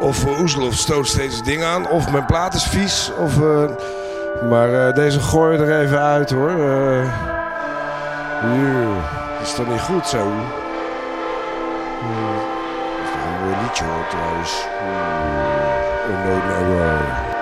of stoot steeds ding aan. Of mijn plaat is vies. Of, uh, maar uh, deze gooi er even uit hoor. Uh, dat is toch niet goed zo? Dat is toch een mooi liedje hoor trouwens. No, no, no.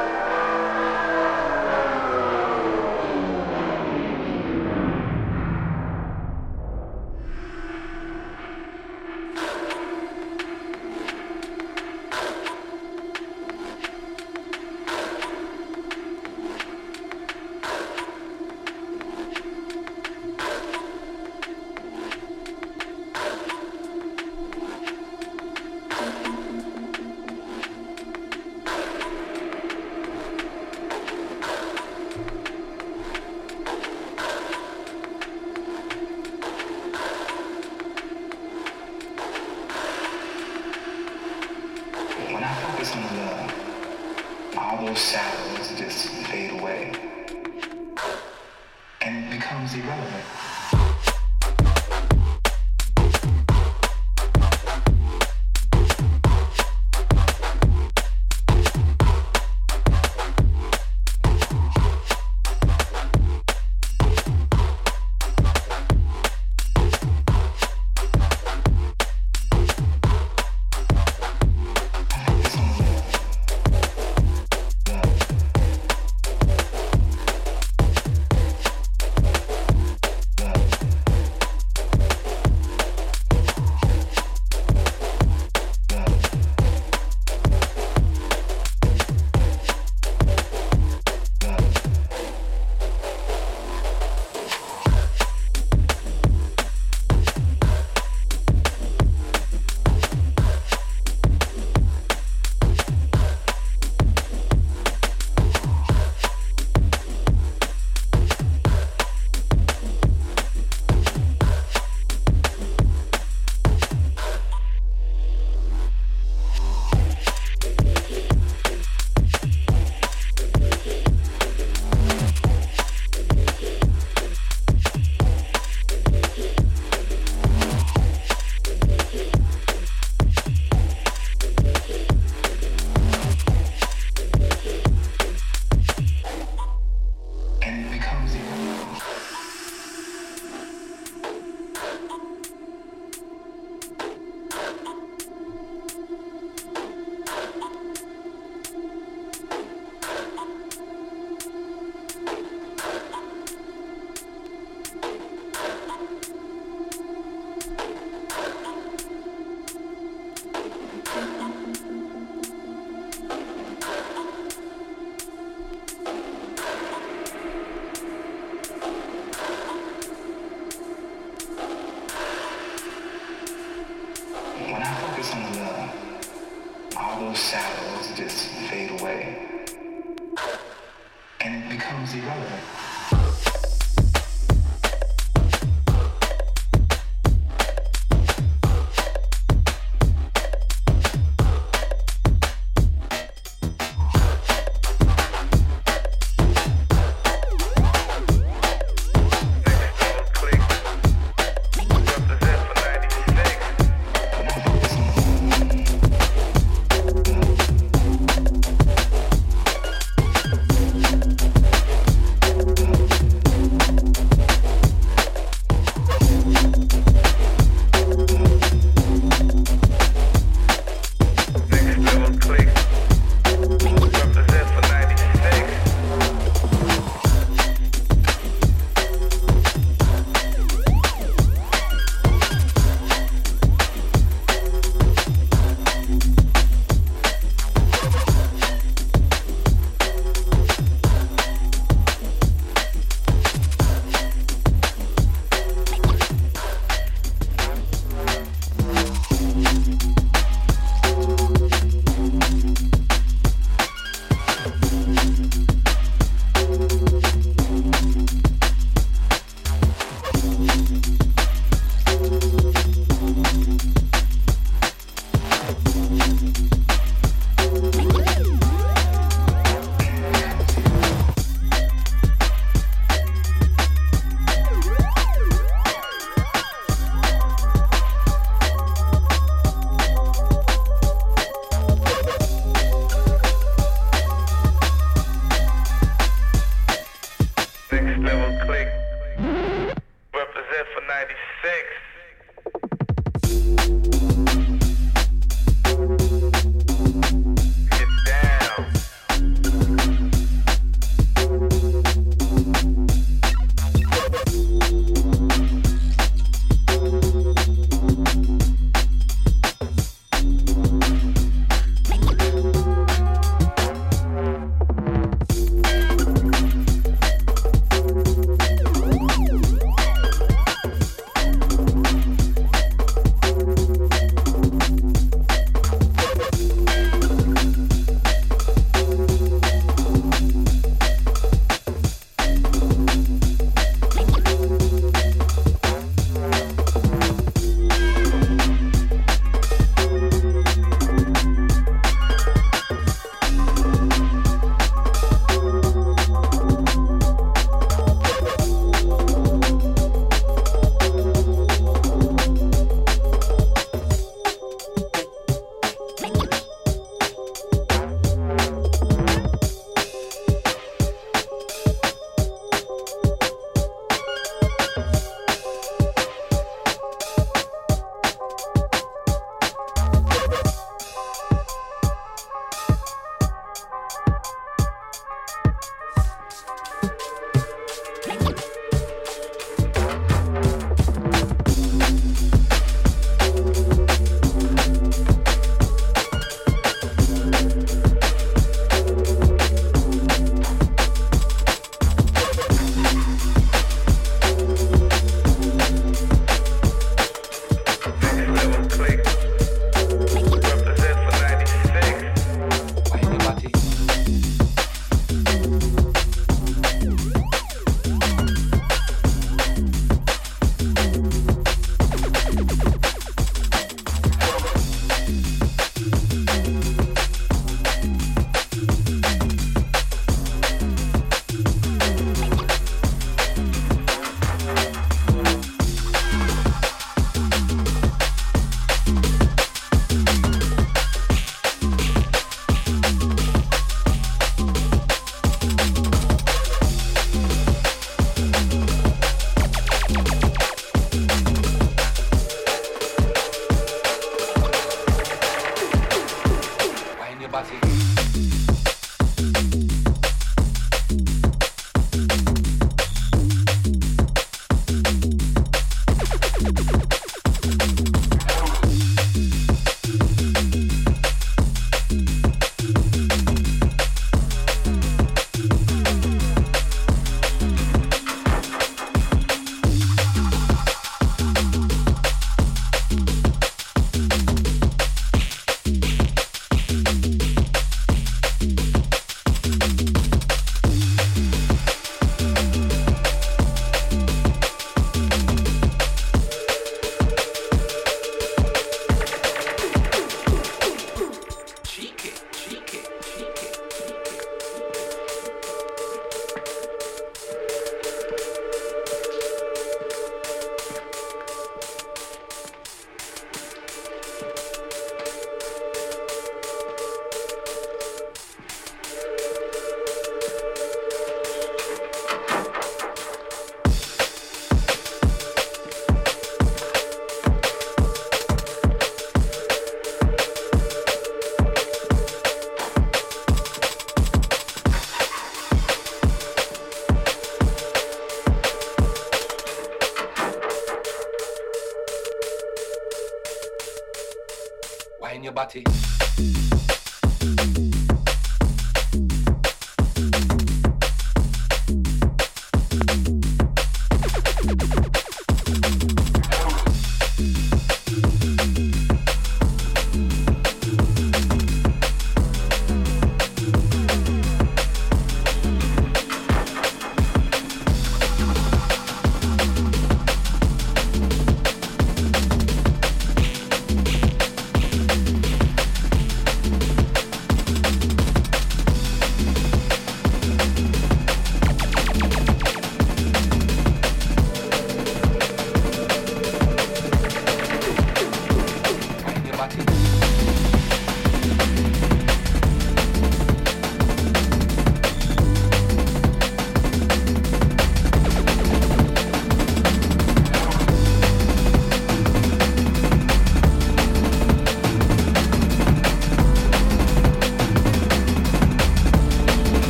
party.